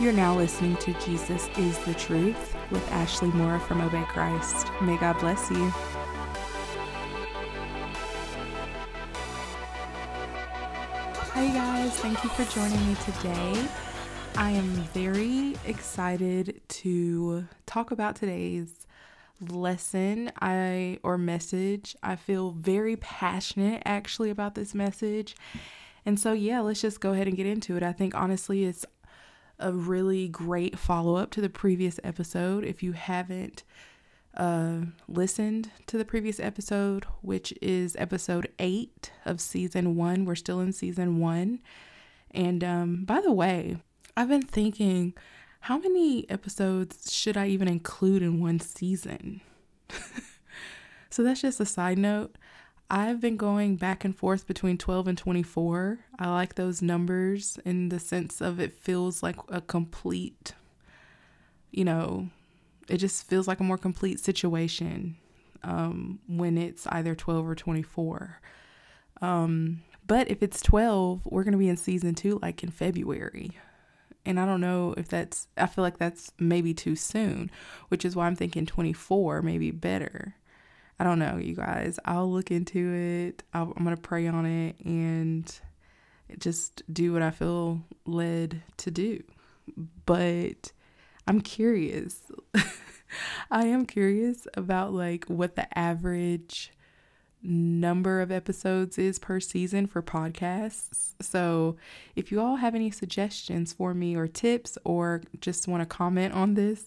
You're now listening to Jesus is the Truth with Ashley Moore from Obey Christ. May God bless you. Hi, guys. Thank you for joining me today. I am very excited to talk about today's lesson I or message. I feel very passionate actually about this message. And so yeah, let's just go ahead and get into it. I think honestly it's a really great follow up to the previous episode. If you haven't uh, listened to the previous episode, which is episode eight of season one, we're still in season one. And um, by the way, I've been thinking, how many episodes should I even include in one season? so that's just a side note. I've been going back and forth between 12 and 24. I like those numbers in the sense of it feels like a complete, you know, it just feels like a more complete situation um, when it's either 12 or 24. Um, but if it's 12, we're going to be in season two like in February. And I don't know if that's, I feel like that's maybe too soon, which is why I'm thinking 24 may be better. I don't know, you guys. I'll look into it. i am going to pray on it and just do what I feel led to do. But I'm curious. I am curious about like what the average number of episodes is per season for podcasts. So, if you all have any suggestions for me or tips or just want to comment on this,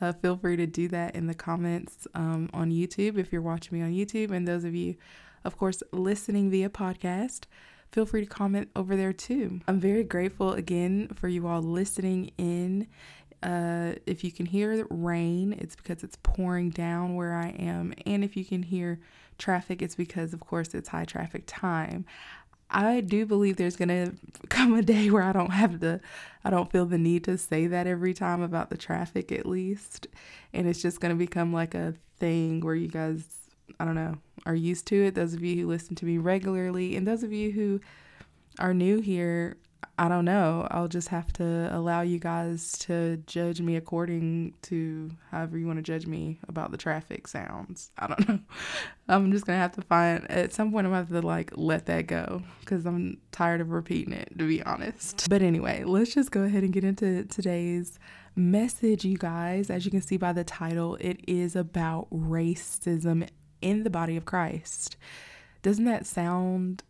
uh, feel free to do that in the comments um, on YouTube if you're watching me on YouTube. And those of you, of course, listening via podcast, feel free to comment over there too. I'm very grateful again for you all listening in. Uh, if you can hear rain, it's because it's pouring down where I am. And if you can hear traffic, it's because, of course, it's high traffic time. I do believe there's going to come a day where I don't have to, I don't feel the need to say that every time about the traffic, at least. And it's just going to become like a thing where you guys, I don't know, are used to it. Those of you who listen to me regularly, and those of you who are new here, I don't know. I'll just have to allow you guys to judge me according to however you want to judge me about the traffic sounds. I don't know. I'm just to have to find, at some point, I'm to have to like let that go because I'm tired of repeating it, to be honest. But anyway, let's just go ahead and get into today's message, you guys. As you can see by the title, it is about racism in the body of Christ. Doesn't that sound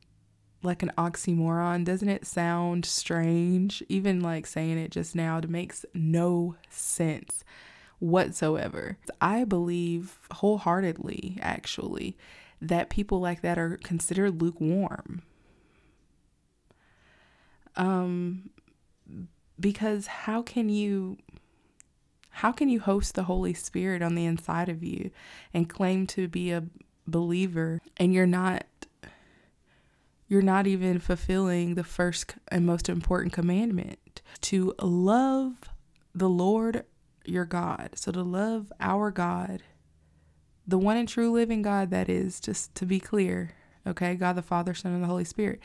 like an oxymoron. Doesn't it sound strange? Even like saying it just now, it makes no sense whatsoever. I believe wholeheartedly, actually, that people like that are considered lukewarm. Um, because how can you how can you host the Holy Spirit on the inside of you and claim to be a believer and you're not you're not even fulfilling the first and most important commandment to love the Lord your God. So to love our God, the one and true living God that is, just to be clear, okay? God the Father, Son, and the Holy Spirit.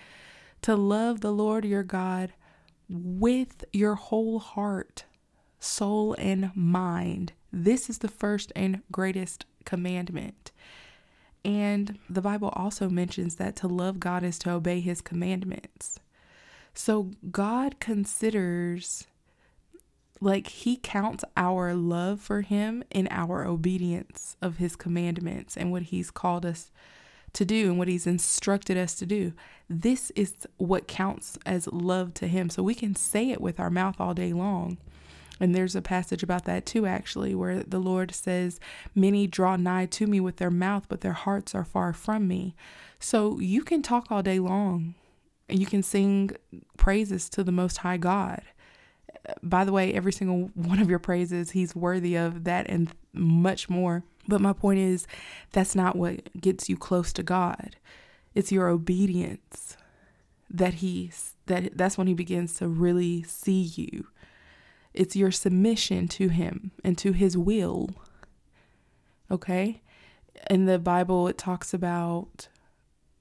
To love the Lord your God with your whole heart, soul, and mind. This is the first and greatest commandment. And the Bible also mentions that to love God is to obey his commandments. So God considers, like, he counts our love for him in our obedience of his commandments and what he's called us to do and what he's instructed us to do. This is what counts as love to him. So we can say it with our mouth all day long. And there's a passage about that too, actually, where the Lord says, Many draw nigh to me with their mouth, but their hearts are far from me. So you can talk all day long and you can sing praises to the Most High God. By the way, every single one of your praises, He's worthy of that and much more. But my point is, that's not what gets you close to God. It's your obedience that He's that that's when He begins to really see you it's your submission to Him and to His will. Okay? In the Bible, it talks about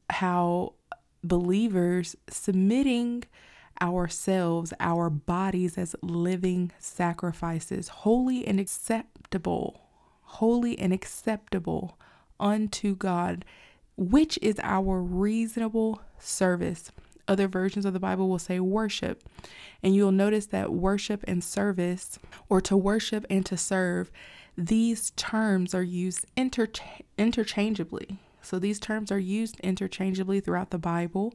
how believers submitting ourselves, our bodies as living sacrifices, holy and acceptable, holy and acceptable unto God, which is our reasonable service. Other versions of the Bible will say worship. And you'll notice that worship and service, or to worship and to serve, these terms are used intercha- interchangeably. So these terms are used interchangeably throughout the Bible.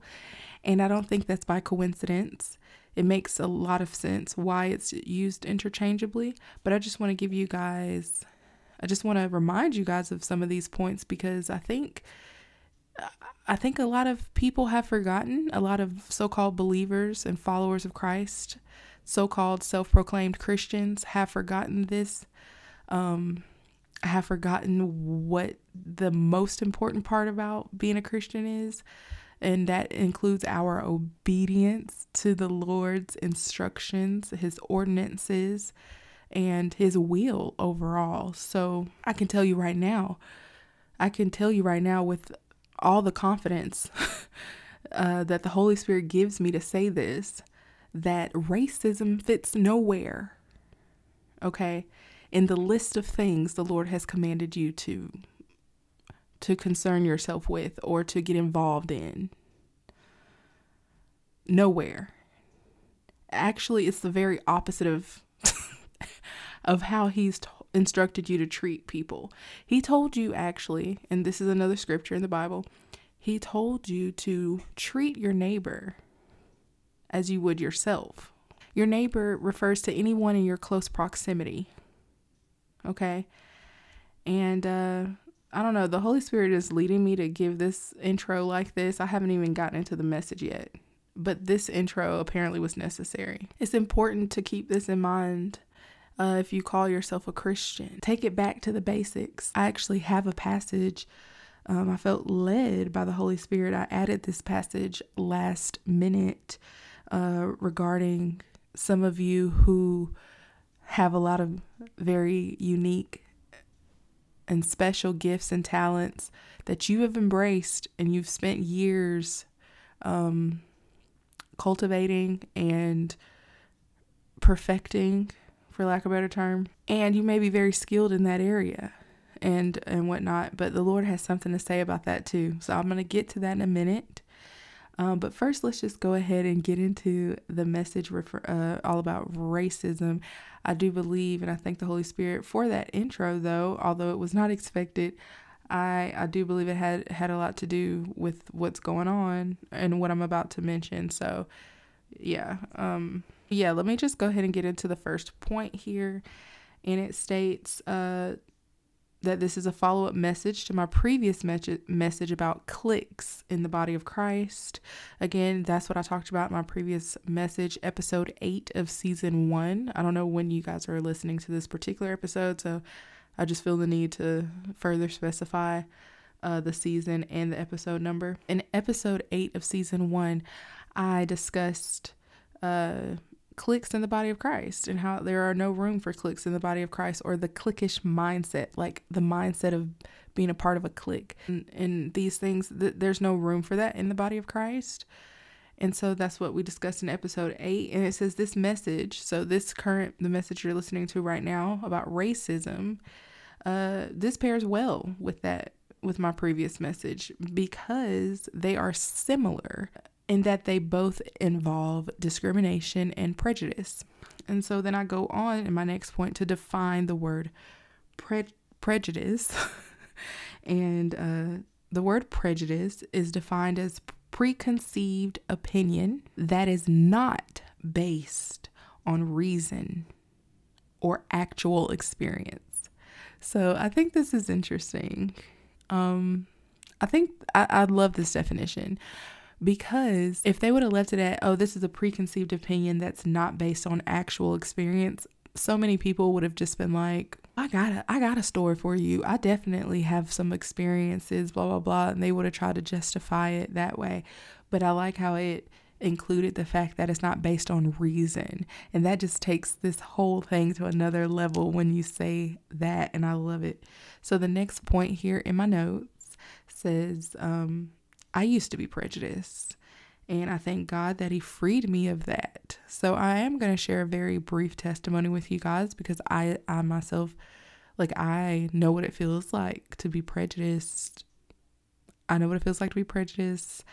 And I don't think that's by coincidence. It makes a lot of sense why it's used interchangeably. But I just want to give you guys, I just want to remind you guys of some of these points because I think. I think a lot of people have forgotten, a lot of so called believers and followers of Christ, so called self proclaimed Christians, have forgotten this. Um, have forgotten what the most important part about being a Christian is, and that includes our obedience to the Lord's instructions, His ordinances, and His will overall. So I can tell you right now, I can tell you right now with all the confidence uh, that the Holy Spirit gives me to say this that racism fits nowhere. Okay? In the list of things the Lord has commanded you to to concern yourself with or to get involved in. Nowhere. Actually, it's the very opposite of of how he's t- instructed you to treat people. He told you actually, and this is another scripture in the Bible, he told you to treat your neighbor as you would yourself. Your neighbor refers to anyone in your close proximity. Okay? And uh I don't know, the Holy Spirit is leading me to give this intro like this. I haven't even gotten into the message yet, but this intro apparently was necessary. It's important to keep this in mind uh, if you call yourself a Christian. Take it back to the basics. I actually have a passage. Um, I felt led by the Holy Spirit. I added this passage last minute uh, regarding some of you who have a lot of very unique and special gifts and talents that you have embraced and you've spent years um, cultivating and perfecting, for lack of a better term. And you may be very skilled in that area and and whatnot. But the Lord has something to say about that too. So I'm gonna get to that in a minute. Um, but first, let's just go ahead and get into the message refer- uh, all about racism. I do believe, and I thank the Holy Spirit for that intro, though, although it was not expected. I, I do believe it had had a lot to do with what's going on and what I'm about to mention. So, yeah, um, yeah. Let me just go ahead and get into the first point here, and it states, uh, that this is a follow up message to my previous me- message about cliques in the body of Christ. Again, that's what I talked about in my previous message, episode eight of season one. I don't know when you guys are listening to this particular episode, so I just feel the need to further specify uh, the season and the episode number. In episode eight of season one, I discussed uh, cliques in the body of Christ and how there are no room for cliques in the body of Christ or the cliquish mindset, like the mindset of being a part of a clique. And, and these things, th- there's no room for that in the body of Christ. And so that's what we discussed in episode eight. And it says this message, so this current, the message you're listening to right now about racism, uh, this pairs well with that, with my previous message because they are similar in that they both involve discrimination and prejudice. And so then I go on in my next point to define the word pre- prejudice. and uh, the word prejudice is defined as preconceived opinion that is not based on reason or actual experience. So I think this is interesting. Um, I think I, I love this definition because if they would have left it at, oh, this is a preconceived opinion that's not based on actual experience, so many people would have just been like, I got a, I got a story for you. I definitely have some experiences, blah, blah, blah. And they would have tried to justify it that way. But I like how it included the fact that it's not based on reason. And that just takes this whole thing to another level when you say that. And I love it. So the next point here in my notes says, um, I used to be prejudiced. And I thank God that He freed me of that. So I am going to share a very brief testimony with you guys because I, I myself, like, I know what it feels like to be prejudiced. I know what it feels like to be prejudiced.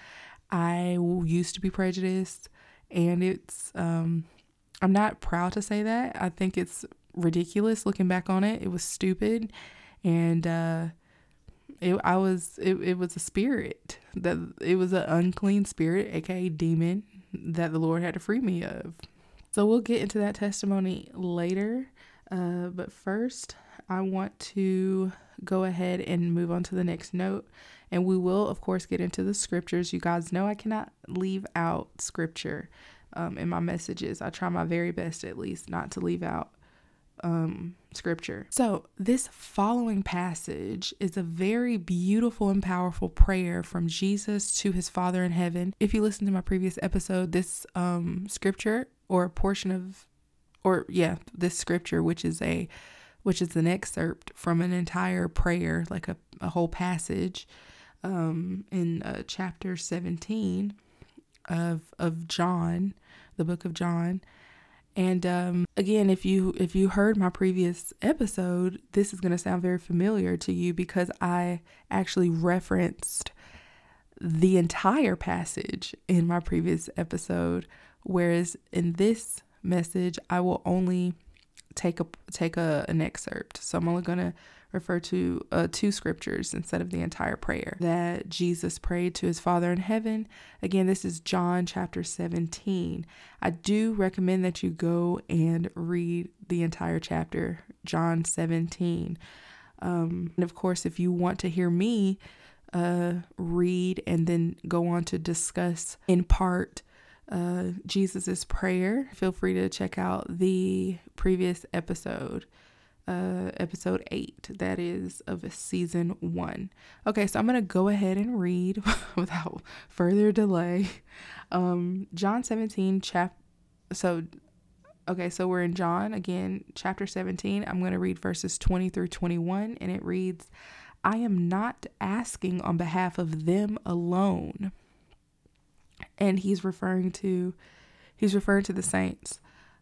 I used to be prejudiced, and it's, um, I'm not proud to say that. I think it's ridiculous looking back on it. It was stupid. And, uh, it, I was it, it was a spirit that it was an unclean spirit, aka demon, that the Lord had to free me of. So we'll get into that testimony later. Uh, but first, I want to go ahead and move on to the next note. And we will, of course, get into the scriptures. You guys know I cannot leave out scripture um, in my messages. I try my very best, at least, not to leave out um, scripture. So, this following passage is a very beautiful and powerful prayer from Jesus to his Father in heaven. If you listen to my previous episode, this um, scripture or a portion of, or yeah, this scripture, which is a which is an excerpt from an entire prayer, like a, a whole passage um, in uh, chapter 17 of of John, the book of John. And um, again, if you if you heard my previous episode, this is going to sound very familiar to you because I actually referenced the entire passage in my previous episode, whereas in this message, I will only take a take a, an excerpt. So I'm only going to refer to uh, two scriptures instead of the entire prayer that Jesus prayed to his Father in heaven. Again, this is John chapter 17. I do recommend that you go and read the entire chapter, John 17. Um, and of course, if you want to hear me uh, read and then go on to discuss in part uh, Jesus's prayer, feel free to check out the previous episode uh, episode 8 that is of season 1. Okay, so I'm to go ahead and read without further delay. Um, John 17 chap so okay, so we're in John again, chapter 17. I'm to read verses 20 through 21 and it reads, "I am not asking on behalf of them alone." And he's referring to he's referring to the saints,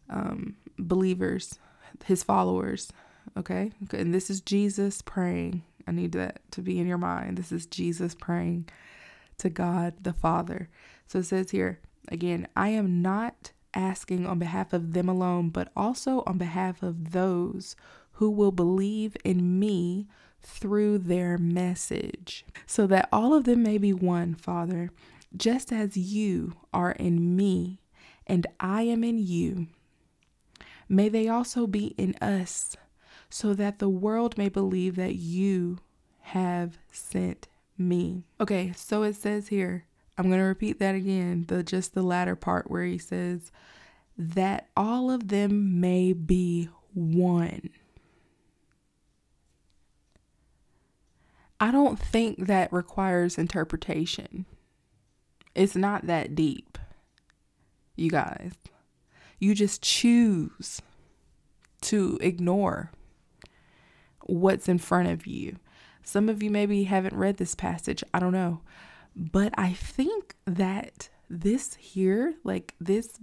um, believers, his followers Okay. And this is Jesus praying. I need that to be in your mind. This is Jesus praying to God the Father. So it says here again, I am not asking on behalf of them alone, but also on behalf of those who will believe in me through their message, so that all of them may be one, Father, just as you are in me and I am in you. May they also be in us so that the world may believe that you have sent me. Okay, so it says here, I'm going to repeat that again, the just the latter part where he says that all of them may be one. I don't think that requires interpretation. It's not that deep. You guys, you just choose to ignore what's in front of you. Some of you maybe haven't read this passage, I don't know. But I think that this here, like this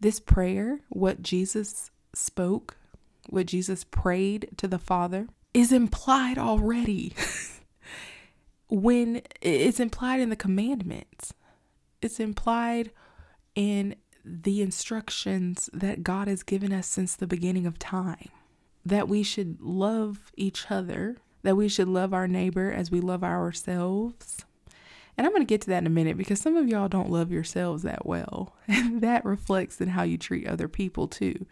this prayer, what Jesus spoke, what Jesus prayed to the Father is implied already. when it's implied in the commandments. It's implied in the instructions that God has given us since the beginning of time that we should love each other, that we should love our neighbor as we love ourselves. And I'm going to get to that in a minute because some of y'all don't love yourselves that well. And that reflects in how you treat other people too.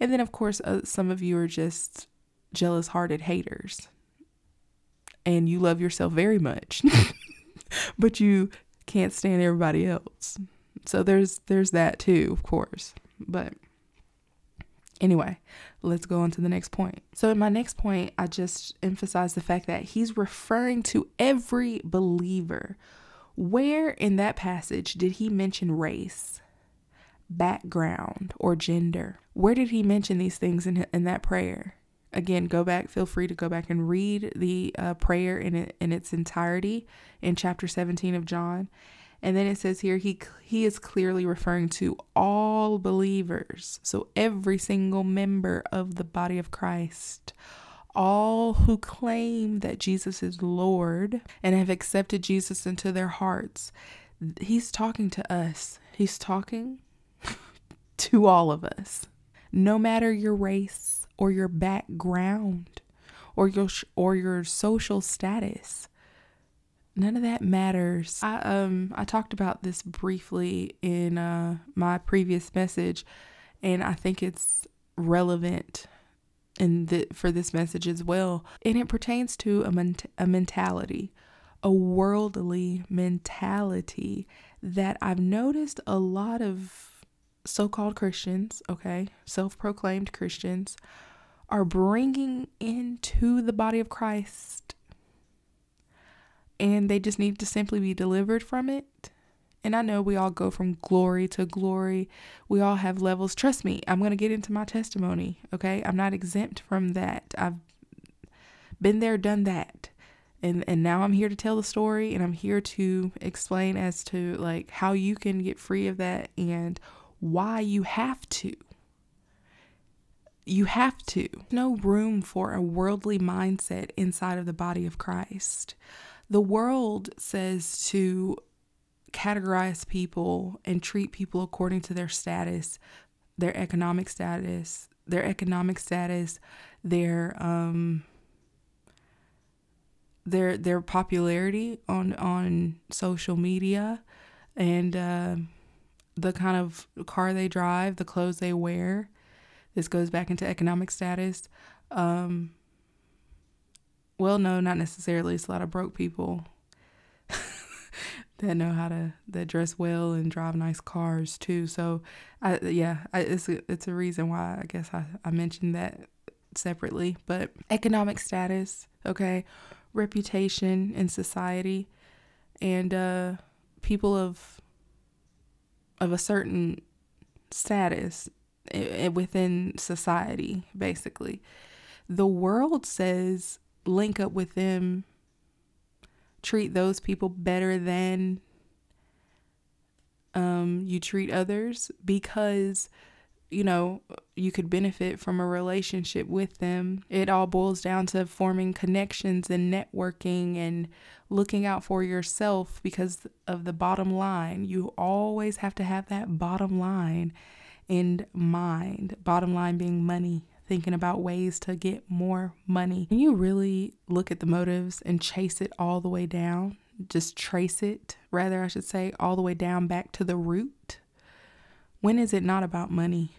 And then, of course, uh, some of you are just jealous hearted haters. And you love yourself very much, but you can't stand everybody else. So there's there's that too, of course. But Anyway, let's go on to the next point. So, in my next point, I just emphasize the fact that he's referring to every believer. Where in that passage did he mention race, background, or gender? Where did he mention these things in, in that prayer? Again, go back, feel free to go back and read the uh, prayer in, in its entirety in chapter 17 of John. And then it says here he he is clearly referring to all believers. So every single member of the body of Christ. All who claim that Jesus is Lord and have accepted Jesus into their hearts. He's talking to us. He's talking to all of us. No matter your race or your background or your or your social status none of that matters. I um I talked about this briefly in uh my previous message and I think it's relevant in the for this message as well. And it pertains to a ment- a mentality, a worldly mentality that I've noticed a lot of so-called Christians, okay, self-proclaimed Christians are bringing into the body of Christ and they just need to simply be delivered from it. And I know we all go from glory to glory. We all have levels. Trust me, I'm going to get into my testimony, okay? I'm not exempt from that. I've been there, done that. And and now I'm here to tell the story and I'm here to explain as to like how you can get free of that and why you have to. You have to. No room for a worldly mindset inside of the body of Christ. The world says to categorize people and treat people according to their status, their economic status, their economic status, their um their their popularity on on social media and uh, the kind of car they drive, the clothes they wear. This goes back into economic status. Um, well, no, not necessarily. It's a lot of broke people that know how to that dress well and drive nice cars too. So, I yeah, I, it's a, it's a reason why I guess I I mentioned that separately. But economic status, okay, reputation in society, and uh, people of of a certain status within society, basically. The world says link up with them, treat those people better than um, you treat others because you know you could benefit from a relationship with them. It all boils down to forming connections and networking and looking out for yourself because of the bottom line. You always have to have that bottom line in mind. Bottom line being money, thinking about ways to get more money. Can you really look at the motives and chase it all the way down? Just trace it, rather, I should say, all the way down back to the root? When is it not about money?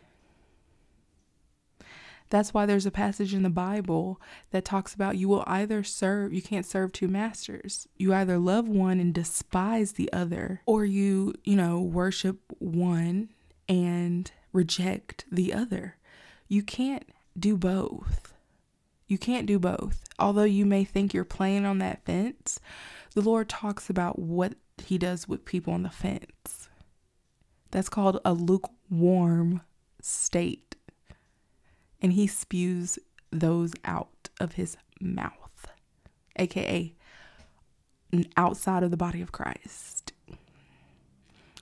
That's why there's a passage in the Bible that talks about you will either serve, you can't serve two masters. You either love one and despise the other, or you, you know, worship one and reject the other. You can't do both. You can't do both. Although you may think you're playing on that fence, the Lord talks about what He does with people on the fence. That's called a lukewarm state. And He spews those out of His mouth, aka outside of the body of Christ.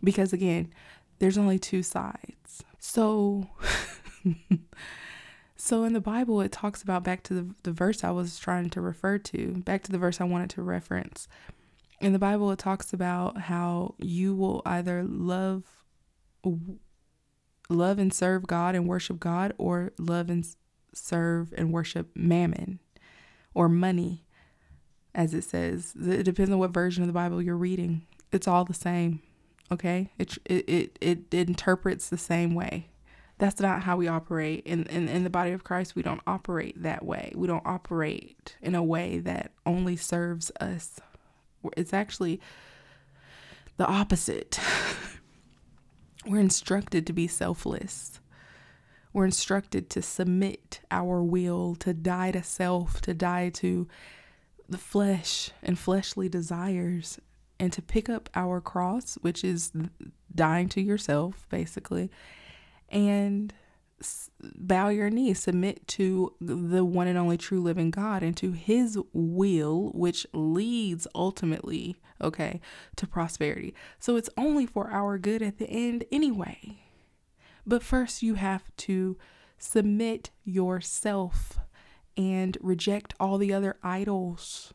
Because again, there's only two sides. So. So in the Bible, it talks about back to the, the verse I was trying to refer to, back to the verse I wanted to reference. In the Bible, it talks about how you will either love, love and serve God and worship God, or love and serve and worship mammon, or money, as it says. It depends on what version of the Bible you're reading. It's all the same. Okay, it it it, it interprets the same way. That's not how we operate. In, in, in the body of Christ, we don't operate that way. We don't operate in a way that only serves us. It's actually the opposite. We're instructed to be selfless. We're instructed to submit our will, to die to self, to die to the flesh and fleshly desires, and to pick up our cross, which is dying to yourself, basically, and bow your knee, submit to the one and only true living God and to his will, which leads ultimately, okay, to prosperity. So it's only for our good at the end anyway. But first, you have to submit yourself and reject all the other idols.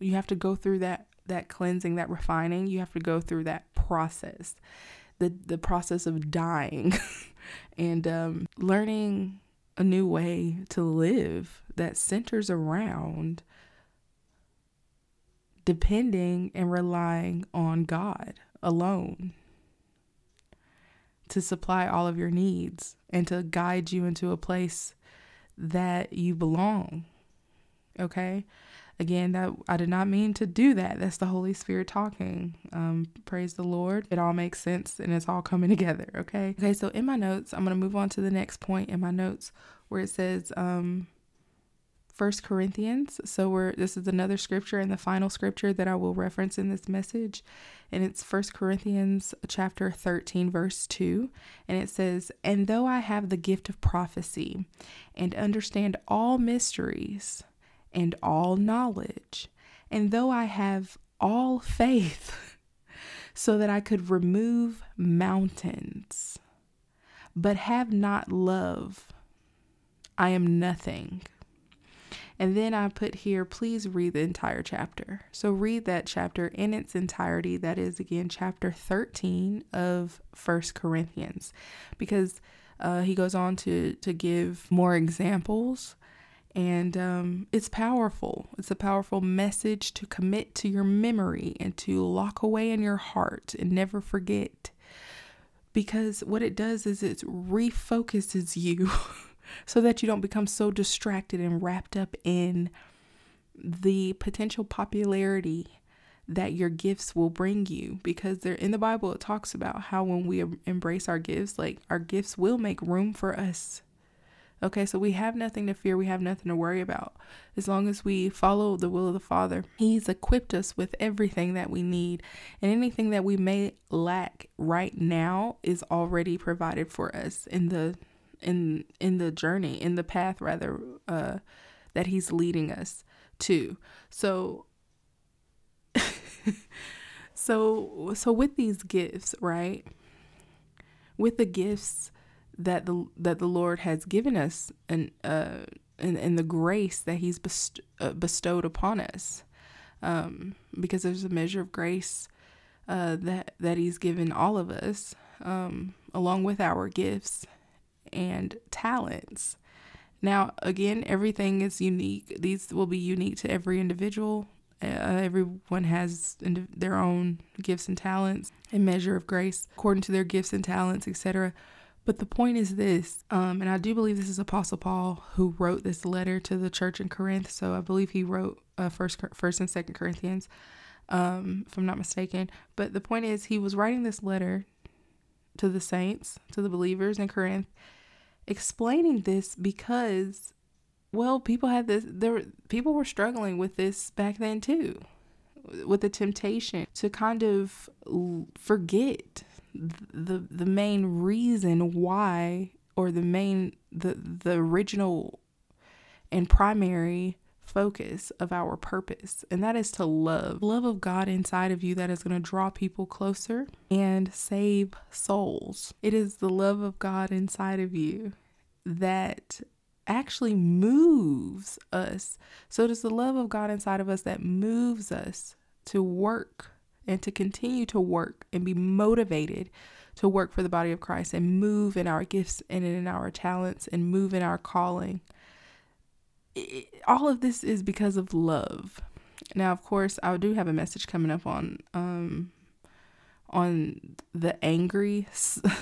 You have to go through that that cleansing, that refining. You have to go through that process. The the process of dying and um, learning a new way to live that centers around depending and relying on God alone to supply all of your needs and to guide you into a place that you belong. Okay? Again, that I did not mean to do that. That's the Holy Spirit talking. Um, praise the Lord. It all makes sense and it's all coming together. Okay. Okay. So in my notes, I'm gonna move on to the next point in my notes where it says um, First Corinthians. So we're this is another scripture and the final scripture that I will reference in this message. And it's First Corinthians chapter 13, verse 2. And it says, And though I have the gift of prophecy and understand all mysteries and all knowledge, and though I have all faith, so that I could remove mountains, but have not love, I am nothing. And then I put here, please read the entire chapter. So read that chapter in its entirety. That is, again, chapter 13 of First Corinthians, because uh, he goes on to, to give more examples. And um, it's powerful. It's a powerful message to commit to your memory and to lock away in your heart and never forget. Because what it does is it refocuses you so that you don't become so distracted and wrapped up in the potential popularity that your gifts will bring you because they're in the bible it talks about how when we embrace our gifts like our gifts will make room for us okay so we have nothing to fear. We have nothing to worry about. As long as we follow the will of the father he's equipped us with everything that we need. And anything that we may lack right now is already provided for us in the in in the journey in the path rather uh that he's leading us to. So so so with these gifts right with the gifts that the that the lord has given us and uh and, and the grace that he's best, uh, bestowed upon us um because there's a measure of grace uh that that he's given all of us um along with our gifts and talents. Now, again, everything is unique. These will be unique to every individual. Uh, everyone has their own gifts and talents and measure of grace according to their gifts and talents, etc. But the point is this, um, and I do believe this is Apostle Paul who wrote this letter to the church in Corinth. So I believe he wrote uh, first, first and second Corinthians, um, if I'm not mistaken. But the point is, he was writing this letter to the saints, to the believers in Corinth, explaining this because well, people had this there people were struggling with this back then too. With the temptation to kind of forget the the main reason why or the main the the original and primary focus of our purpose, and that is to love. Love of God inside of you that is going to draw people closer and save souls. It is the love of God inside of you that actually moves us. So it is the love of God inside of us that moves us to work and to continue to work and be motivated to work for the body of Christ and move in our gifts and in our talents and move in our calling it, all of this is because of love. Now, of course, I do have a message coming up on um on the angry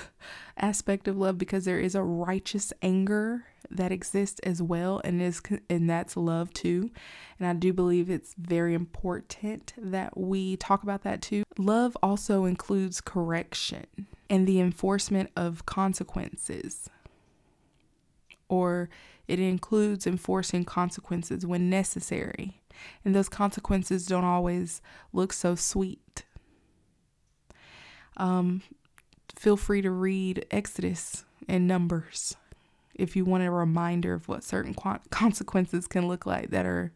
aspect of love because there is a righteous anger that exists as well and is and that's love too and i do believe it's very important that we talk about that too love also includes correction and the enforcement of consequences or it includes enforcing consequences when necessary. And those consequences don't always look so sweet. Um, feel free to read Exodus and Numbers if you want a reminder of what certain consequences can look like that are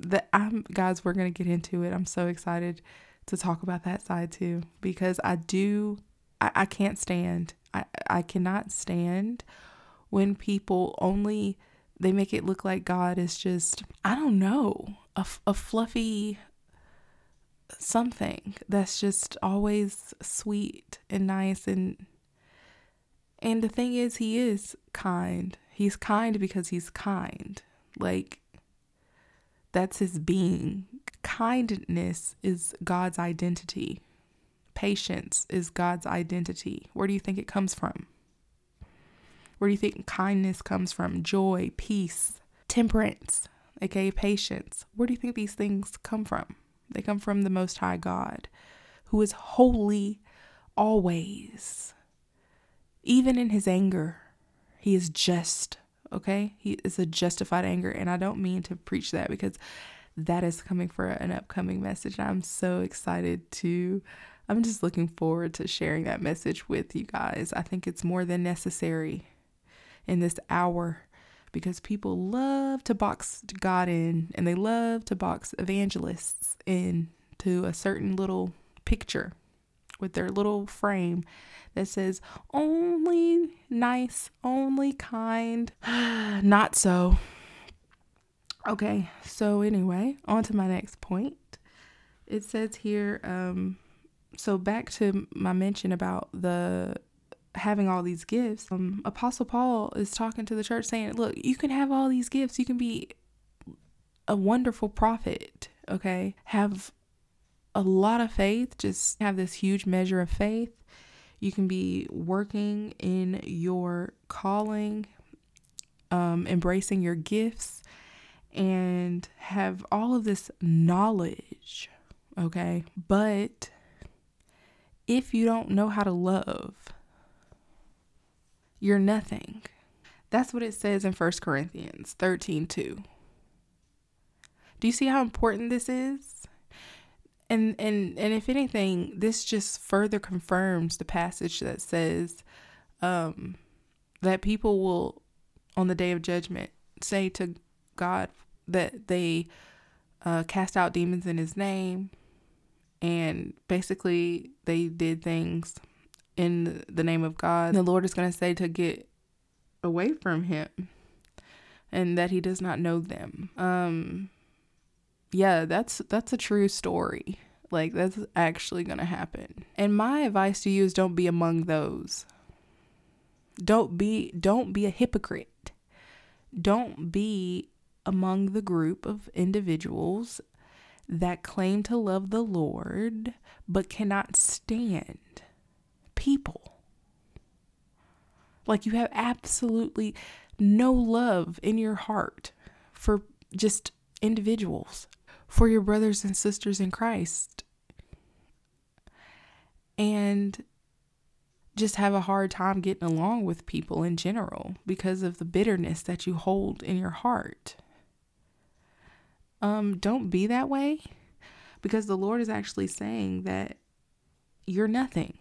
that I'm guys we're going to get into it. I'm so excited to talk about that side too because I do I, I can't stand I I cannot stand when people only they make it look like God is just I don't know a, a fluffy something that's just always sweet and nice and and the thing is he is kind he's kind because he's kind like that's his being. Kindness is God's identity. Patience is God's identity. Where do you think it comes from? Where do you think kindness comes from? Joy, peace, temperance, aka patience. Where do you think these things come from? They come from the Most High God, who is holy always. Even in his anger, he is just okay? He is a justified anger. And I don't mean to preach that because that is coming for an upcoming message. I'm so excited to, I'm just looking forward to sharing that message with you guys. I think it's more than necessary in this hour because people love to box God in and they love to box evangelists in to a certain little picture with their little frame that says only nice, only kind. Not so. Okay, so anyway, on to my next point. It says here, um, so back to my mention about the having all these gifts. Um, Apostle Paul is talking to the church saying, Look, you can have all these gifts, you can be a wonderful prophet, okay? Have a lot of faith, just have this huge measure of faith. You can be working in your calling, um, embracing your gifts, and have all of this knowledge, okay? But if you don't know how to love, you're nothing. That's what it says in 1 Corinthians 13 2. Do you see how important this is? and and and if anything this just further confirms the passage that says um that people will on the day of judgment say to god that they uh, cast out demons in his name and basically they did things in the name of god the lord is going to say to get away from him and that he does not know them um yeah, that's that's a true story. Like that's actually going to happen. And my advice to you is don't be among those. Don't be don't be a hypocrite. Don't be among the group of individuals that claim to love the Lord but cannot stand people. Like you have absolutely no love in your heart for just individuals for your brothers and sisters in Christ. And just have a hard time getting along with people in general because of the bitterness that you hold in your heart. Um, don't be that way because the Lord is actually saying that you're nothing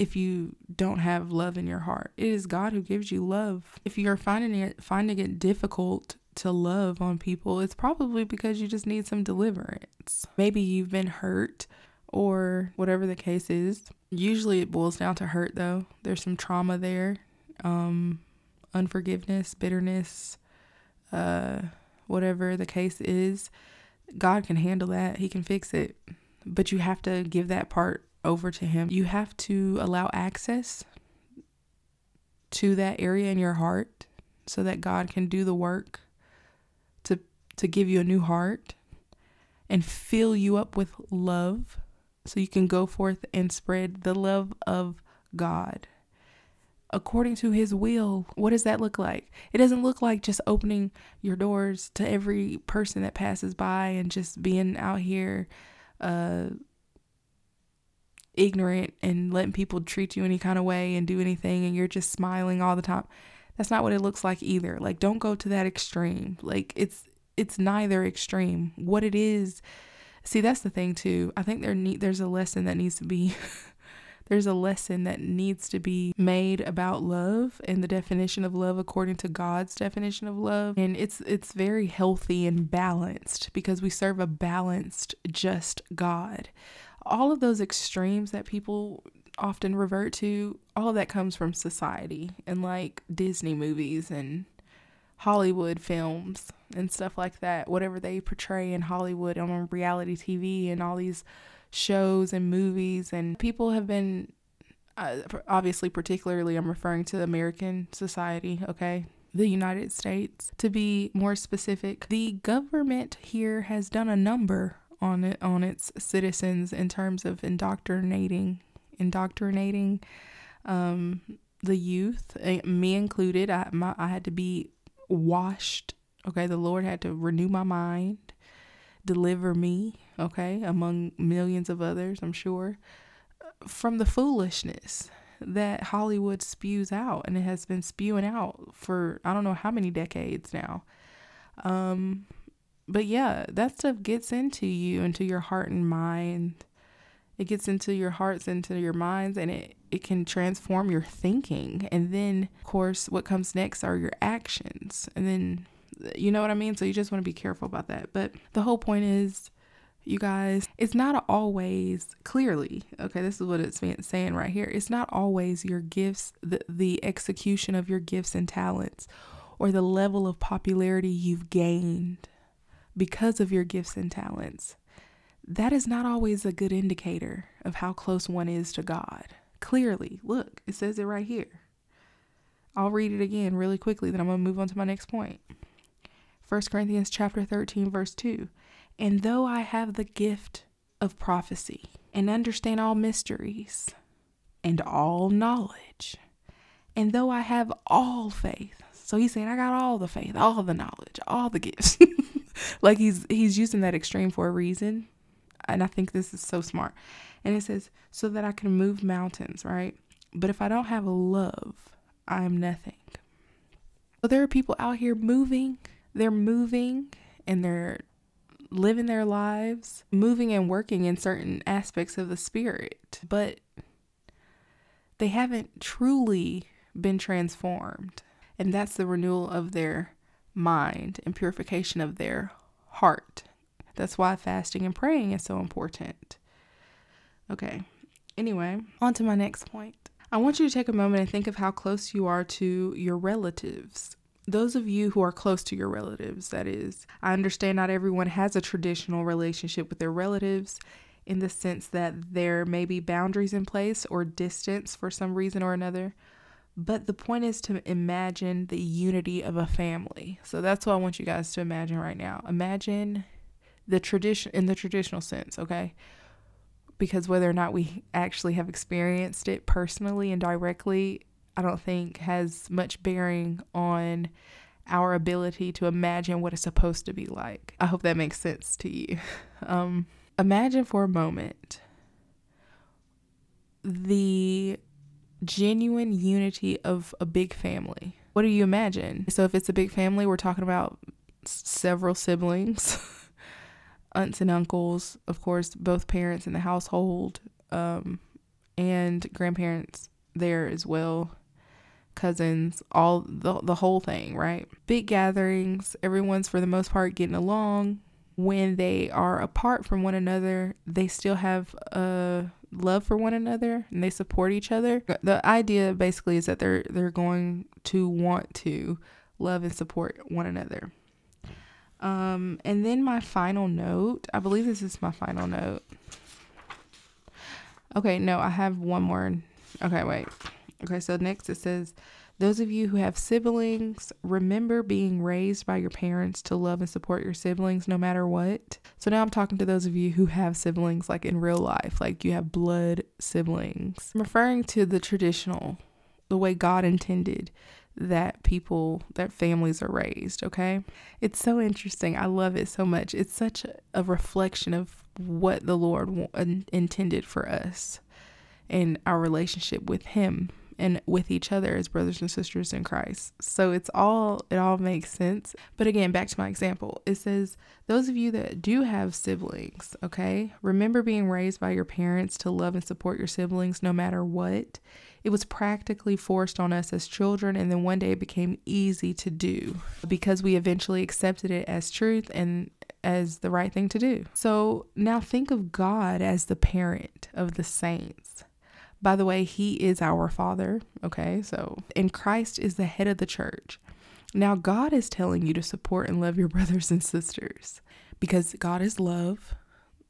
if you don't have love in your heart. It is God who gives you love. If you're finding it finding it difficult to love on people, it's probably because you just need some deliverance. Maybe you've been hurt or whatever the case is. Usually it boils down to hurt though. There's some trauma there. Um unforgiveness, bitterness, uh whatever the case is. God can handle that. He can fix it. But you have to give that part over to him. You have to allow access to that area in your heart so that God can do the work to to give you a new heart and fill you up with love so you can go forth and spread the love of God according to his will. What does that look like? It doesn't look like just opening your doors to every person that passes by and just being out here uh ignorant and letting people treat you any kind of way and do anything and you're just smiling all the time. That's not what it looks like either. Like don't go to that extreme. Like it's it's neither extreme. What it is, see, that's the thing too. I think there need there's a lesson that needs to be there's a lesson that needs to be made about love and the definition of love according to God's definition of love. And it's it's very healthy and balanced because we serve a balanced, just God. All of those extremes that people often revert to, all of that comes from society and like Disney movies and Hollywood films and stuff like that. Whatever they portray in Hollywood on reality TV and all these shows and movies and people have been uh, obviously particularly I'm referring to American society, okay? The United States. To be more specific, the government here has done a number on it on its citizens in terms of indoctrinating indoctrinating um, the youth, eh, me included. I my, I had to be washed. Okay, the Lord had to renew my mind, deliver me okay, among millions of others, I'm sure, from the foolishness that Hollywood spews out and it has been spewing out for I don't know how many decades now. Um but yeah, that stuff gets into you, into your heart and mind. It gets into your hearts, into your minds, and it, it can transform your thinking. And then, of course, what comes next are your actions. And then, you know what I mean? So you just want to be careful about that. But the whole point is you guys, it's not always clearly, okay, this is what it's saying right here. It's not always your gifts, the, the execution of your gifts and talents, or the level of popularity you've gained because of your gifts and talents. That is not always a good indicator of how close one is to God. Clearly, look, it says it right here. I'll read it again really quickly, then I'm going to move on to my next point. 1 Corinthians chapter 13 verse 2. And though I have the gift of prophecy and understand all mysteries and all knowledge, and though I have all faith, so he's saying I got all the faith, all the knowledge, all the gifts. like he's he's using that extreme for a reason. And I think this is so smart. And it says, so that I can move mountains, right? But if I don't have a love, I am nothing. So there are people out here moving, they're moving and they're living their lives, moving and working in certain aspects of the spirit, but they haven't truly been transformed. And that's the renewal of their mind and purification of their heart. That's why fasting and praying is so important. Okay, anyway, on to my next point. I want you to take a moment and think of how close you are to your relatives those of you who are close to your relatives, that is, I understand not everyone has a traditional relationship with their relatives in the sense that there may be boundaries in place or distance for some reason or another. But the point is to imagine the unity of a family. So that's what I want you guys to imagine right now. Imagine the tradition in the traditional sense, okay? Because whether or not we actually have experienced it personally and directly I don't think has much bearing on our ability to imagine what it's supposed to be like. I hope that makes sense to you. Um, imagine for a moment the genuine unity of a big family. What do you imagine? So, if it's a big family, we're talking about several siblings, aunts and uncles, of course, both parents in the household, um, and grandparents there as well cousins, all the, the whole thing, right? Big gatherings, everyone's for the most part getting along. When they are apart from one another, they still have a love for one another and they support each other. The idea basically is that they're they're going to want to love and support one another. Um, and then my final note, I believe this is my final note. Okay, no, I have one more. Okay, wait. Okay, so next it says, those of you who have siblings, remember being raised by your parents to love and support your siblings no matter what. So now I'm talking to those of you who have siblings like in real life, like you have blood siblings. I'm referring to the traditional, the way God intended that people, that families are raised, okay? It's so interesting. I love it so much. It's such a reflection of what the Lord intended for us and our relationship with Him and with each other as brothers and sisters in Christ. So it's all it all makes sense. But again, back to my example. It says those of you that do have siblings, okay? Remember being raised by your parents to love and support your siblings no matter what. It was practically forced on us as children, and then one day it became easy to do because we eventually accepted it as truth and as the right thing to do. So now think of God as the parent of the saints. By the way, He is our Father, okay? So, and Christ is the head of the church. Now, God is telling you to support and love your brothers and sisters because God is love,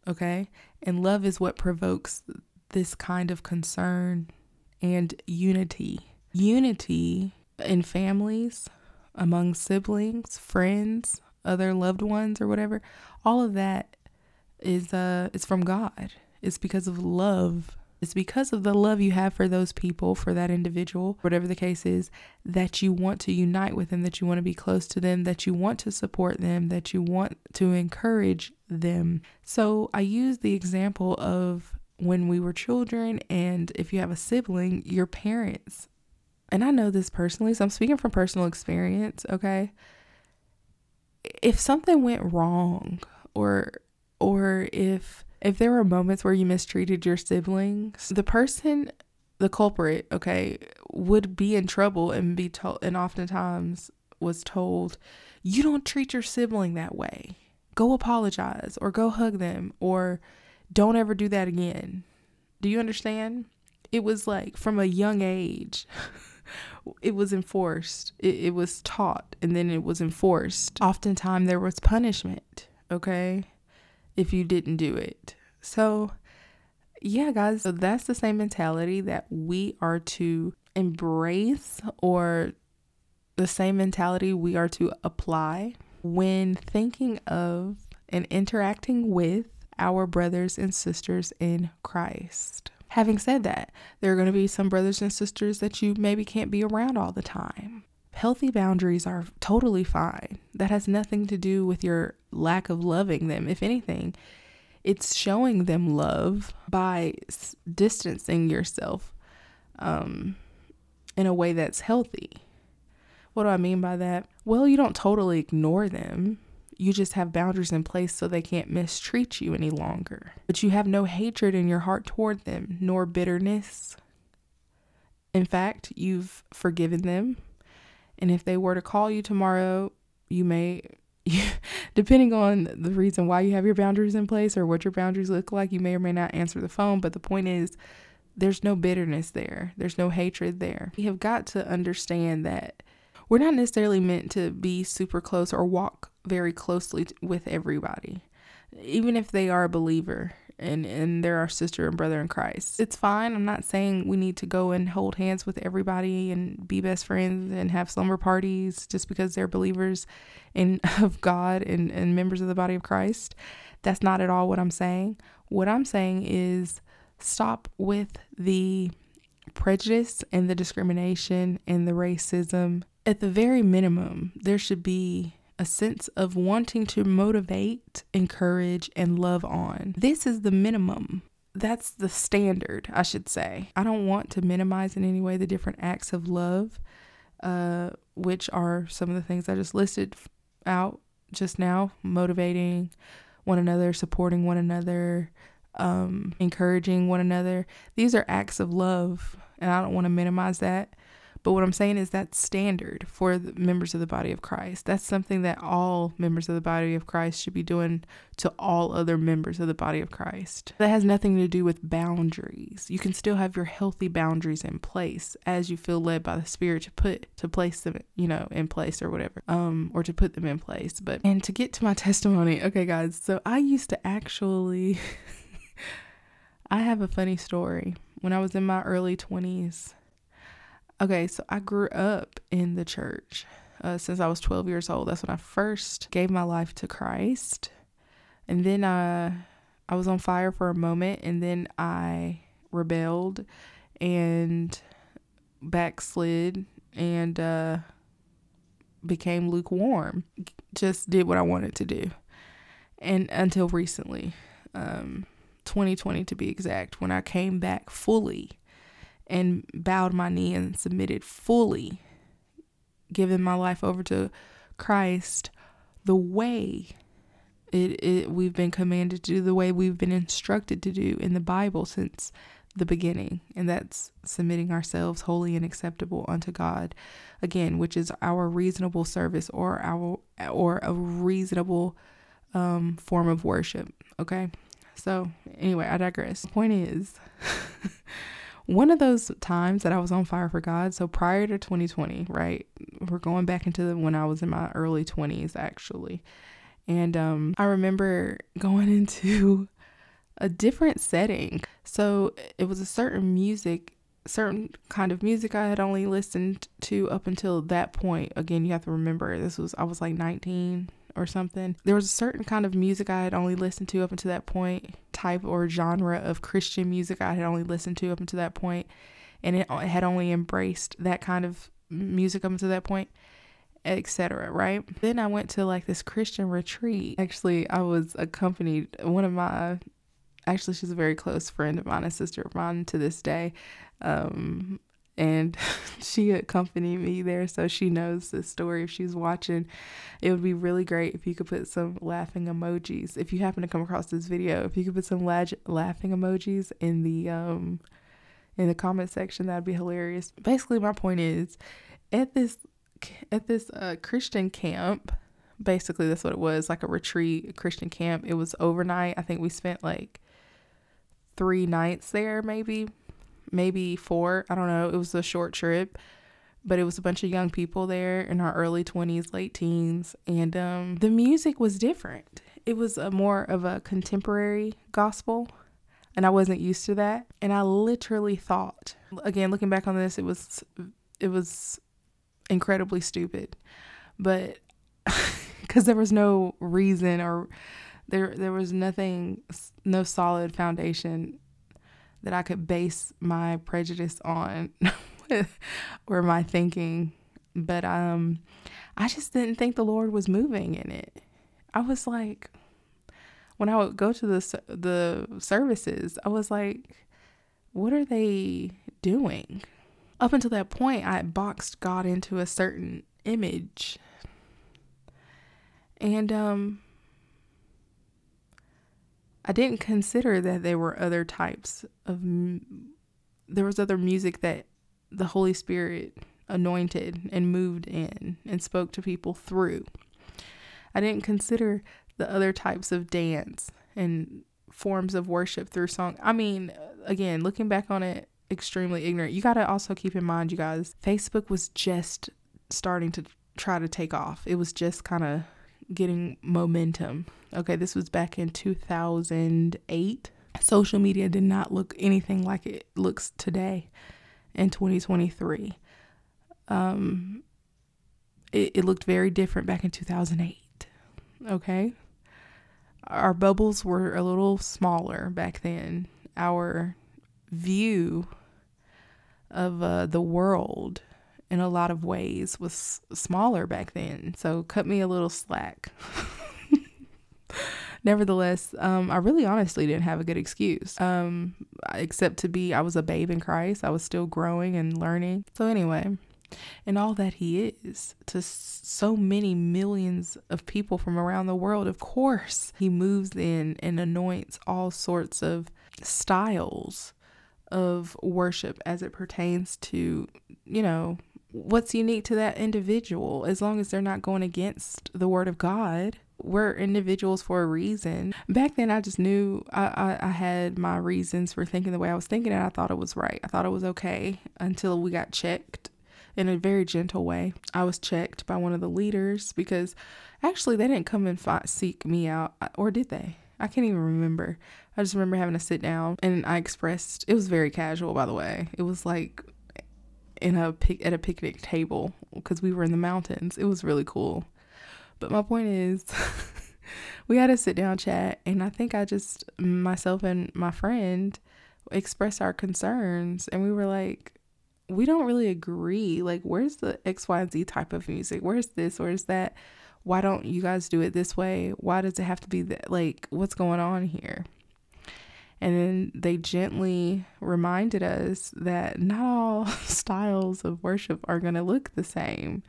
okay? And love is what provokes this kind of concern and unity. Unity in families, among siblings, friends, other loved ones or whatever, all of that is uh is from God. It's because of love. It's because of the love you have for those people, for that individual, whatever the case is, that you want to unite with them, that you want to be close to them, that you want to support them, that you want to encourage them. So I use the example of when we were children, and if you have a sibling, your parents, and I know this personally, so I'm speaking from personal experience, okay? If something went wrong, or or if if there were moments where you mistreated your siblings, the person, the culprit, okay, would be in trouble and be told, and oftentimes was told, you don't treat your sibling that way. Go apologize or go hug them or don't ever do that again. Do you understand? It was like from a young age. it was enforced. It, it was taught and then it was enforced. Oftentimes there was punishment, okay, if you didn't do it. So, yeah, guys, so that's the same mentality that we are to embrace or the same mentality we are to apply when thinking of and interacting with our brothers and sisters in Christ. Having said that, there are going to be some brothers and sisters that you maybe can't be around all the time. Healthy boundaries are totally fine. That has nothing to do with your lack of loving them. If anything, it's showing them love by s- distancing yourself um, in a way that's healthy. What do I mean by that? Well, you don't totally ignore them you just have boundaries in place so they can't mistreat you any longer. But you have no hatred in your heart toward them, nor bitterness. In fact, you've forgiven them. And if they were to call you tomorrow, you may, depending on the reason why you have your boundaries in place or what your boundaries look like, you may or may not answer the phone. But the point is, there's no bitterness there, there's no hatred there. We have got to understand that we're not necessarily meant to be super close or walk very closely with everybody, even if they are a believer and, and they're our sister and brother in Christ. It's fine. I'm not saying we need to go and hold hands with everybody and be best friends and have slumber parties just because they're believers in of God and, and members of the body of Christ. That's not at all what I'm saying. What I'm saying is stop with the prejudice and the discrimination and the racism at the very minimum, there should be a sense of wanting to motivate, encourage, and love on. This is the minimum. That's the standard, I should say. I don't want to minimize in any way the different acts of love, uh, which are some of the things I just listed out just now motivating one another, supporting one another, um, encouraging one another. These are acts of love, and I don't want to minimize that. But what I'm saying is that's standard for the members of the body of Christ. That's something that all members of the body of Christ should be doing to all other members of the body of Christ. That has nothing to do with boundaries. You can still have your healthy boundaries in place as you feel led by the Spirit to put to place them, you know, in place or whatever, um, or to put them in place. But and to get to my testimony, okay, guys. So I used to actually. I have a funny story. When I was in my early 20s, Okay, so I grew up in the church uh, since I was 12 years old. That's when I first gave my life to Christ. And then uh, I was on fire for a moment, and then I rebelled and backslid and uh, became lukewarm. Just did what I wanted to do. And until recently, um, 2020 to be exact, when I came back fully and bowed my knee and submitted fully, giving my life over to Christ the way it, it we've been commanded to do, the way we've been instructed to do in the Bible since the beginning, and that's submitting ourselves wholly and acceptable unto God, again, which is our reasonable service or our or a reasonable um, form of worship. Okay, so anyway, I digress. Point is, one of those times that I was on fire for God. So prior to 2020, right, we're going back into the, when I was in my early 20s, actually, and um, I remember going into a different setting. So it was a certain music, certain kind of music I had only listened to up until that point. Again, you have to remember this was I was like 19 or something. There was a certain kind of music I had only listened to up until that point, type or genre of Christian music I had only listened to up until that point, and it had only embraced that kind of music up until that point etc right then i went to like this christian retreat actually i was accompanied one of my actually she's a very close friend of mine, a sister of mine to this day. Um, and she accompanied me there so she knows the story. If she's watching it would be really great if you could put some laughing emojis. If you happen to come across this video if you could put some lag- laughing emojis in the um in the comment section that'd be hilarious. Basically my point is at this at this uh, christian camp basically that's what it was like a retreat a christian camp it was overnight. I think we spent like three nights there, maybe, maybe four. I don't know. It was a short trip, but it was a bunch of young people there in our early 20s, late teens, and um, the music was different. It was a more of a contemporary gospel, and I wasn't used to that. And I literally thought, again, looking back on this, it was it was incredibly stupid, but because there was no reason or there there was nothing no solid foundation that I could base my prejudice on or my thinking but um I just didn't think the Lord was moving in it. I was like when I would go to the the services, I was like what are they doing? Up until that point, I boxed God into a certain image. And um I didn't consider that there were other types of there was other music that the Holy Spirit anointed and moved in and spoke to people through. I didn't consider the other types of dance and forms of worship through song. I mean, again, looking back on it, extremely ignorant. You got to also keep in mind, you guys, Facebook was just starting to try to take off. It was just kind of getting momentum. Okay, this was back in 2008. Social media did not look anything like it looks today in 2023. Um, it, it looked very different back in 2008. Okay, our bubbles were a little smaller back then. Our view of uh, the world in a lot of ways was smaller back then. So cut me a little slack. Nevertheless, um, I really honestly didn't have a good excuse, um, except to be I was a babe in Christ. I was still growing and learning. So, anyway, and all that He is to so many millions of people from around the world, of course, He moves in and anoints all sorts of styles of worship as it pertains to, you know, what's unique to that individual as long as they're not going against the word of God. We're individuals for a reason. Back then, I just knew I, I, I, had my reasons for thinking the way I was thinking, and I thought it was right. I thought it was okay until we got checked in a very gentle way. I was checked by one of the leaders because actually they didn't come and seek me out, uh, or did they? I can't even remember. I just remember having to sit down and I expressed, it was very casual, by the way. It was like in a pic at a picnic table because we were in the mountains. It was really cool. But my point is we had a sit down chat and I think I just myself and my friend expressed our concerns and we were like we don't really agree. Like where's the X, Y, and Z type of music? Where's this? Where's that? Why don't you guys do it this way? Why does it have to be that like what's going on here? And then they gently reminded us that not all styles of worship are going to look the same.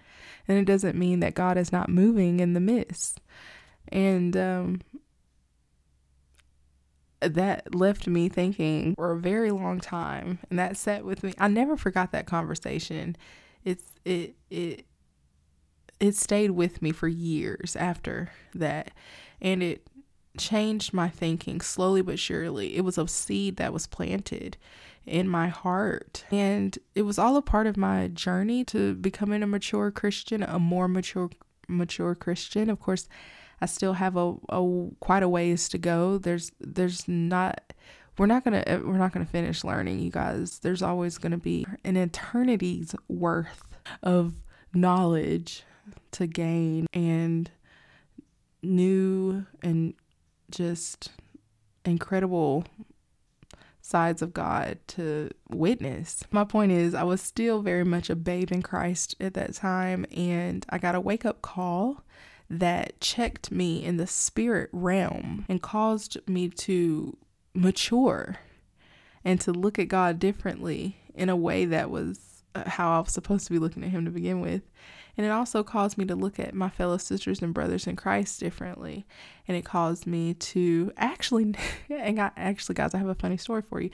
And it doesn't mean that God is not moving in the midst. And um, that left me thinking for a very long time. And that sat with me. I never forgot that conversation. It's, it, it, it stayed with me for years after that. And it changed my thinking slowly but surely. It was a seed that was planted in my heart. And it was all a part of my journey to becoming a mature Christian, a more mature mature Christian. Of course, I still have a, a quite a ways to go. There's there's not we're not gonna eh, we're not gonna finish learning, you guys. There's always gonna be an eternity's worth of knowledge to gain and new and just incredible sides of God to witness. My point is, I was still very much a babe in Christ at that time, and I got a wake up call that checked me in the spirit realm and caused me to mature and to look at God differently in a way that was uh, how I was supposed to be looking at Him to begin with. And it also caused me to look at my fellow sisters and brothers in Christ differently. And it caused me to actually, and I, actually, guys, I have a funny story for you.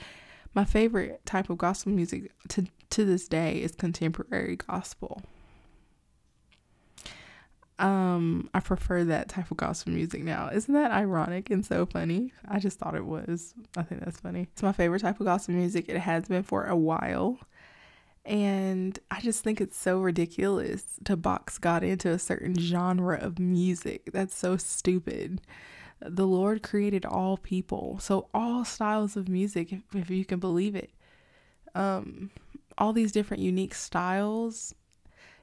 My favorite type of gospel music to, to this day is contemporary gospel. Um, I prefer that type of gospel music now. Isn't that ironic and so funny? I just thought it was. I think that's funny. It's my favorite type of gospel music. It has been for a while. And I just think it's so ridiculous to box God into a certain genre of music. That's so stupid. The Lord created all people, so all styles of music, if, if you can believe it. Um, all these different unique styles.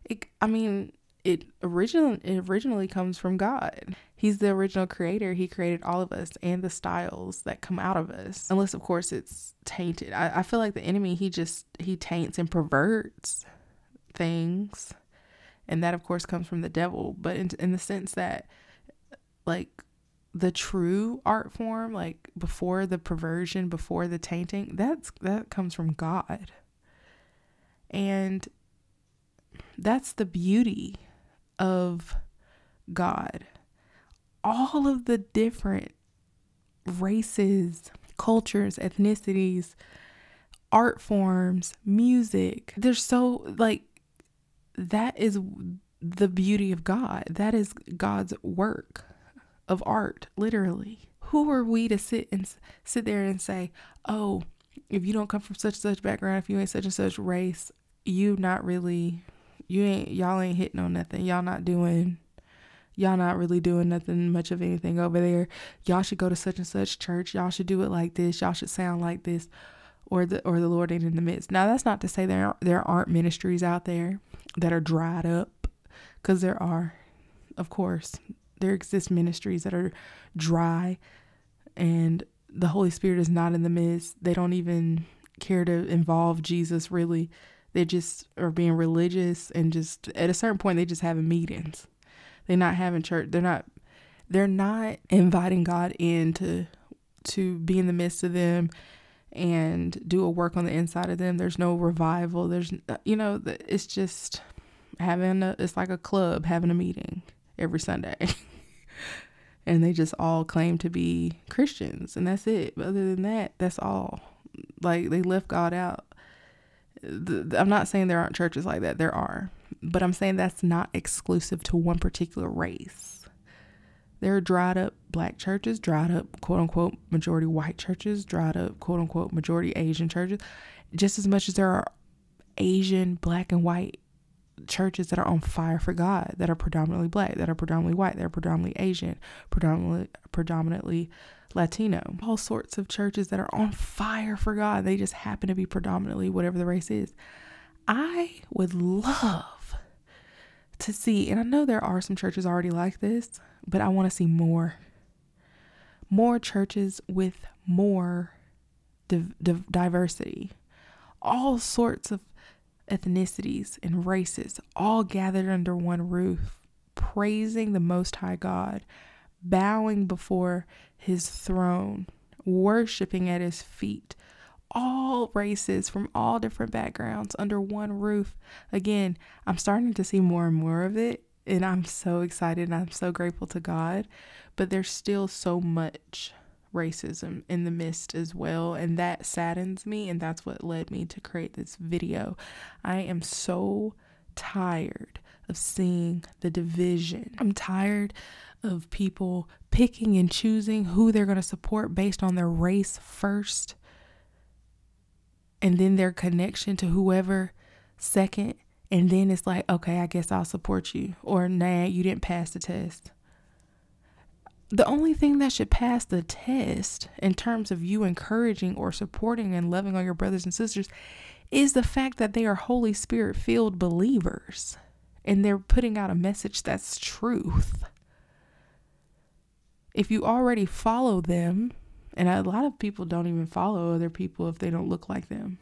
It, I mean, it originally it originally comes from God. He's the original creator. He created all of us and the styles that come out of us. Unless of course it's tainted. I, I feel like the enemy he just he taints and perverts things. And that of course comes from the devil. But in in the sense that like the true art form, like before the perversion, before the tainting, that's that comes from God. And that's the beauty of God. All of the different races, cultures, ethnicities, art forms, music. They're so like that is the beauty of God. That is God's work of art, literally. Who are we to sit and sit there and say, "Oh, if you don't come from such such background, if you ain't such and such race, you not really you ain't y'all ain't hitting on nothing. Y'all not doing y'all not really doing nothing much of anything over there. Y'all should go to such and such church. Y'all should do it like this. Y'all should sound like this. Or the or the Lord ain't in the midst. Now that's not to say there there aren't ministries out there that are dried up, because there are, of course, there exist ministries that are dry, and the Holy Spirit is not in the midst. They don't even care to involve Jesus really they just are being religious and just at a certain point they just having meetings. They're not having church. They're not they're not inviting God in to to be in the midst of them and do a work on the inside of them. There's no revival. There's uh, you know, it's just having a it's like a club having a meeting every Sunday. and they just all claim to be Christians and that's it. But other than that, that's all. Like they left God out I'm not saying there aren't churches like that. There are. But I'm saying that's not exclusive to one particular race. There are dried up black churches, dried up quote unquote majority white churches, dried up quote unquote majority Asian churches, just as much as there are Asian, black, and white churches that are on fire for God, that are predominantly black, that are predominantly white, that are predominantly Asian, predominantly predominantly Latino, all sorts of churches that are on fire for God. They just happen to be predominantly whatever the race is. I would love to see, and I know there are some churches already like this, but I want to see more. More churches with more div- div- diversity, all sorts of ethnicities and races, all gathered under one roof, praising the Most High God, bowing before his throne, worshiping at his feet. All races from all different backgrounds under one roof. Again, I'm starting to see more and more of it, and I'm so excited and I'm so grateful to God. But there's still so much racism in the midst as well, and that saddens me, and that's what led me to create this video. I am so tired of seeing the division. I'm tired of people picking and choosing who they're going to support based on their race first and then their connection to whoever second and then it's like okay i guess i'll support you. Or nah you didn't pass the test. The only thing that should pass the test in terms of you encouraging or supporting and loving on your brothers and sisters is the fact that they are holy spirit filled believers and they're putting out a message that's truth. If you already follow them, and a lot of people don't even follow other people if they don't look like them.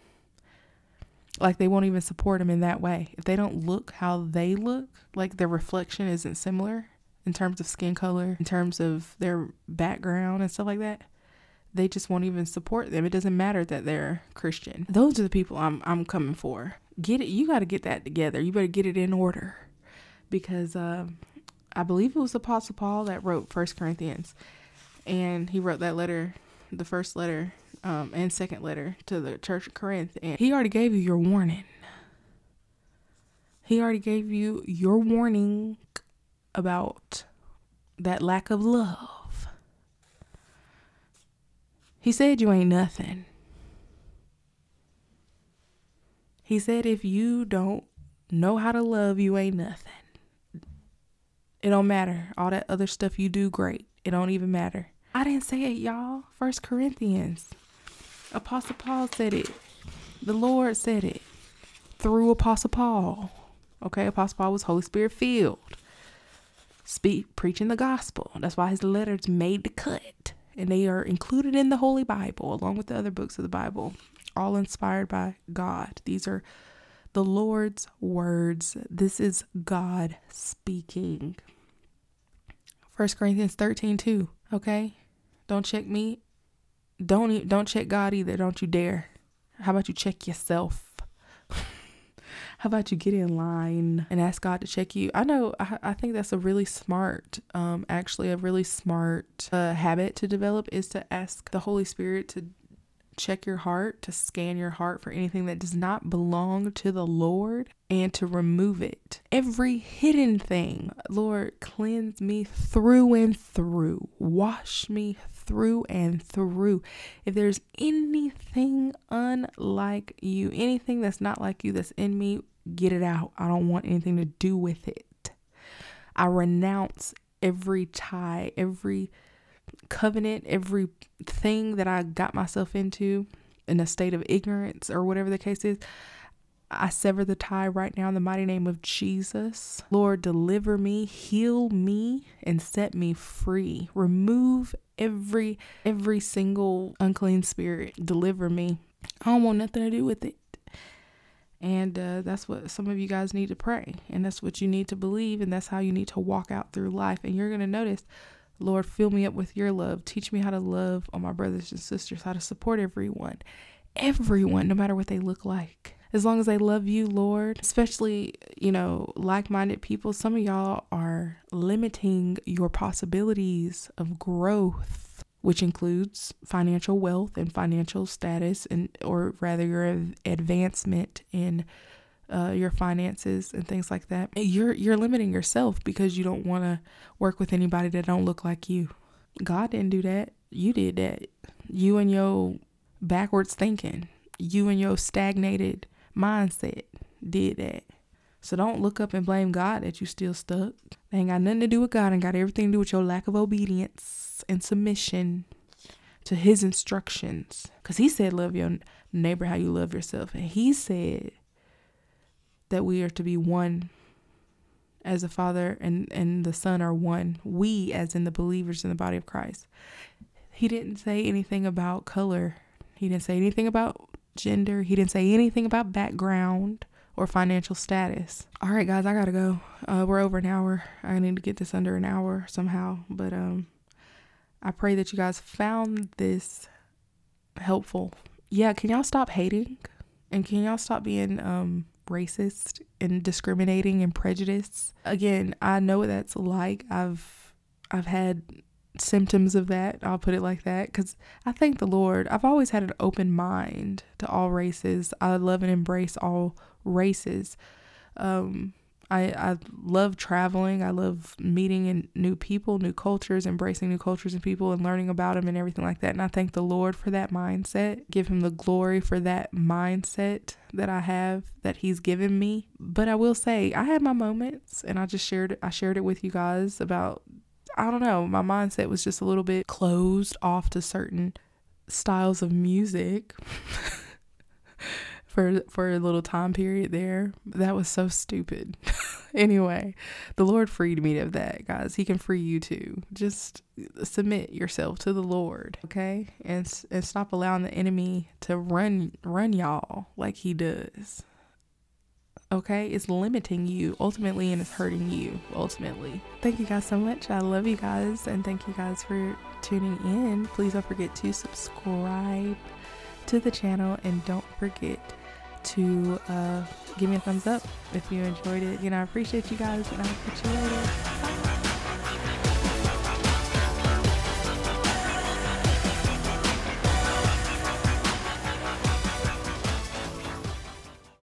Like they won't even support them in that way. If they don't look how they look, like their reflection isn't similar in terms of skin color, in terms of their background and stuff like that, they just won't even support them. It doesn't matter that they're Christian. Those are the people I'm I'm coming for. Get it. You got to get that together. You better get it in order, because uh, I believe it was Apostle Paul that wrote First Corinthians, and he wrote that letter, the first letter um, and second letter to the church of Corinth, and he already gave you your warning. He already gave you your warning about that lack of love. He said you ain't nothing. He said if you don't know how to love, you ain't nothing. It don't matter. All that other stuff you do, great. It don't even matter. I didn't say it, y'all. First Corinthians. Apostle Paul said it. The Lord said it through Apostle Paul. Okay, Apostle Paul was Holy Spirit filled. Speak preaching the gospel. That's why his letters made the cut. And they are included in the Holy Bible along with the other books of the Bible, all inspired by God. These are the Lord's words. This is God speaking. 1 Corinthians 13 2. Okay? Don't check me. Don't don't check God either. Don't you dare. How about you check yourself? How about you get in line and ask God to check you? I know, I, I think that's a really smart, um, actually, a really smart uh, habit to develop is to ask the Holy Spirit to check your heart, to scan your heart for anything that does not belong to the Lord and to remove it. Every hidden thing, Lord, cleanse me through and through. Wash me through and through. If there's anything unlike you, anything that's not like you that's in me, get it out. I don't want anything to do with it. I renounce every tie, every covenant, everything that I got myself into in a state of ignorance or whatever the case is, I sever the tie right now in the mighty name of Jesus. Lord, deliver me, heal me, and set me free. Remove every every single unclean spirit. Deliver me. I don't want nothing to do with it. And uh, that's what some of you guys need to pray. And that's what you need to believe. And that's how you need to walk out through life. And you're to notice Lord, fill me up with your love. Teach me how to love all my brothers and sisters, how to support everyone, everyone, no matter what they look like. As long as they love you, Lord, especially, you know, like minded people, some of y'all are limiting your possibilities of growth, which includes financial wealth and financial status, and or rather your advancement in uh, your finances and things like that, you're you're limiting yourself because you don't want to work with anybody that don't look like you. God didn't do that. You did that. You and your backwards thinking, you and your stagnated mindset did that. So don't look up and blame God that you still stuck. They ain't got nothing to do with God and got everything to do with your lack of obedience and submission to his instructions. Because he said, love your neighbor how you love yourself. And he said, that we are to be one as the Father and, and the Son are one. We, as in the believers in the body of Christ. He didn't say anything about color. He didn't say anything about gender. He didn't say anything about background or financial status. All right, guys, I gotta go. Uh, we're over an hour. I need to get this under an hour somehow. But um, I pray that you guys found this helpful. Yeah, can y'all stop hating? And can y'all stop being um racist and discriminating and prejudiced? Again, I know what that's like. I've I've had symptoms of that. I'll put it like that cuz I thank the Lord. I've always had an open mind to all races. I love and embrace all races. Um I, I love traveling. I love meeting and new people, new cultures, embracing new cultures and people and learning about them and everything like that. And I thank the Lord for that mindset. Give him the glory for that mindset that I have that he's given me. But I will say I had my moments and I just shared I shared it with you guys about I don't know, my mindset was just a little bit closed off to certain styles of music. for for a little time period there. That was so stupid. anyway, the Lord freed me of that, guys. He can free you too. Just submit yourself to the Lord, okay? And and stop allowing the enemy to run run y'all like he does. Okay? It's limiting you ultimately and it's hurting you ultimately. Thank you guys so much. I love you guys and thank you guys for tuning in. Please don't forget to subscribe to the channel and don't forget to uh, give me a thumbs up if you enjoyed it. You know, I appreciate you guys, and I'll catch you later. Bye.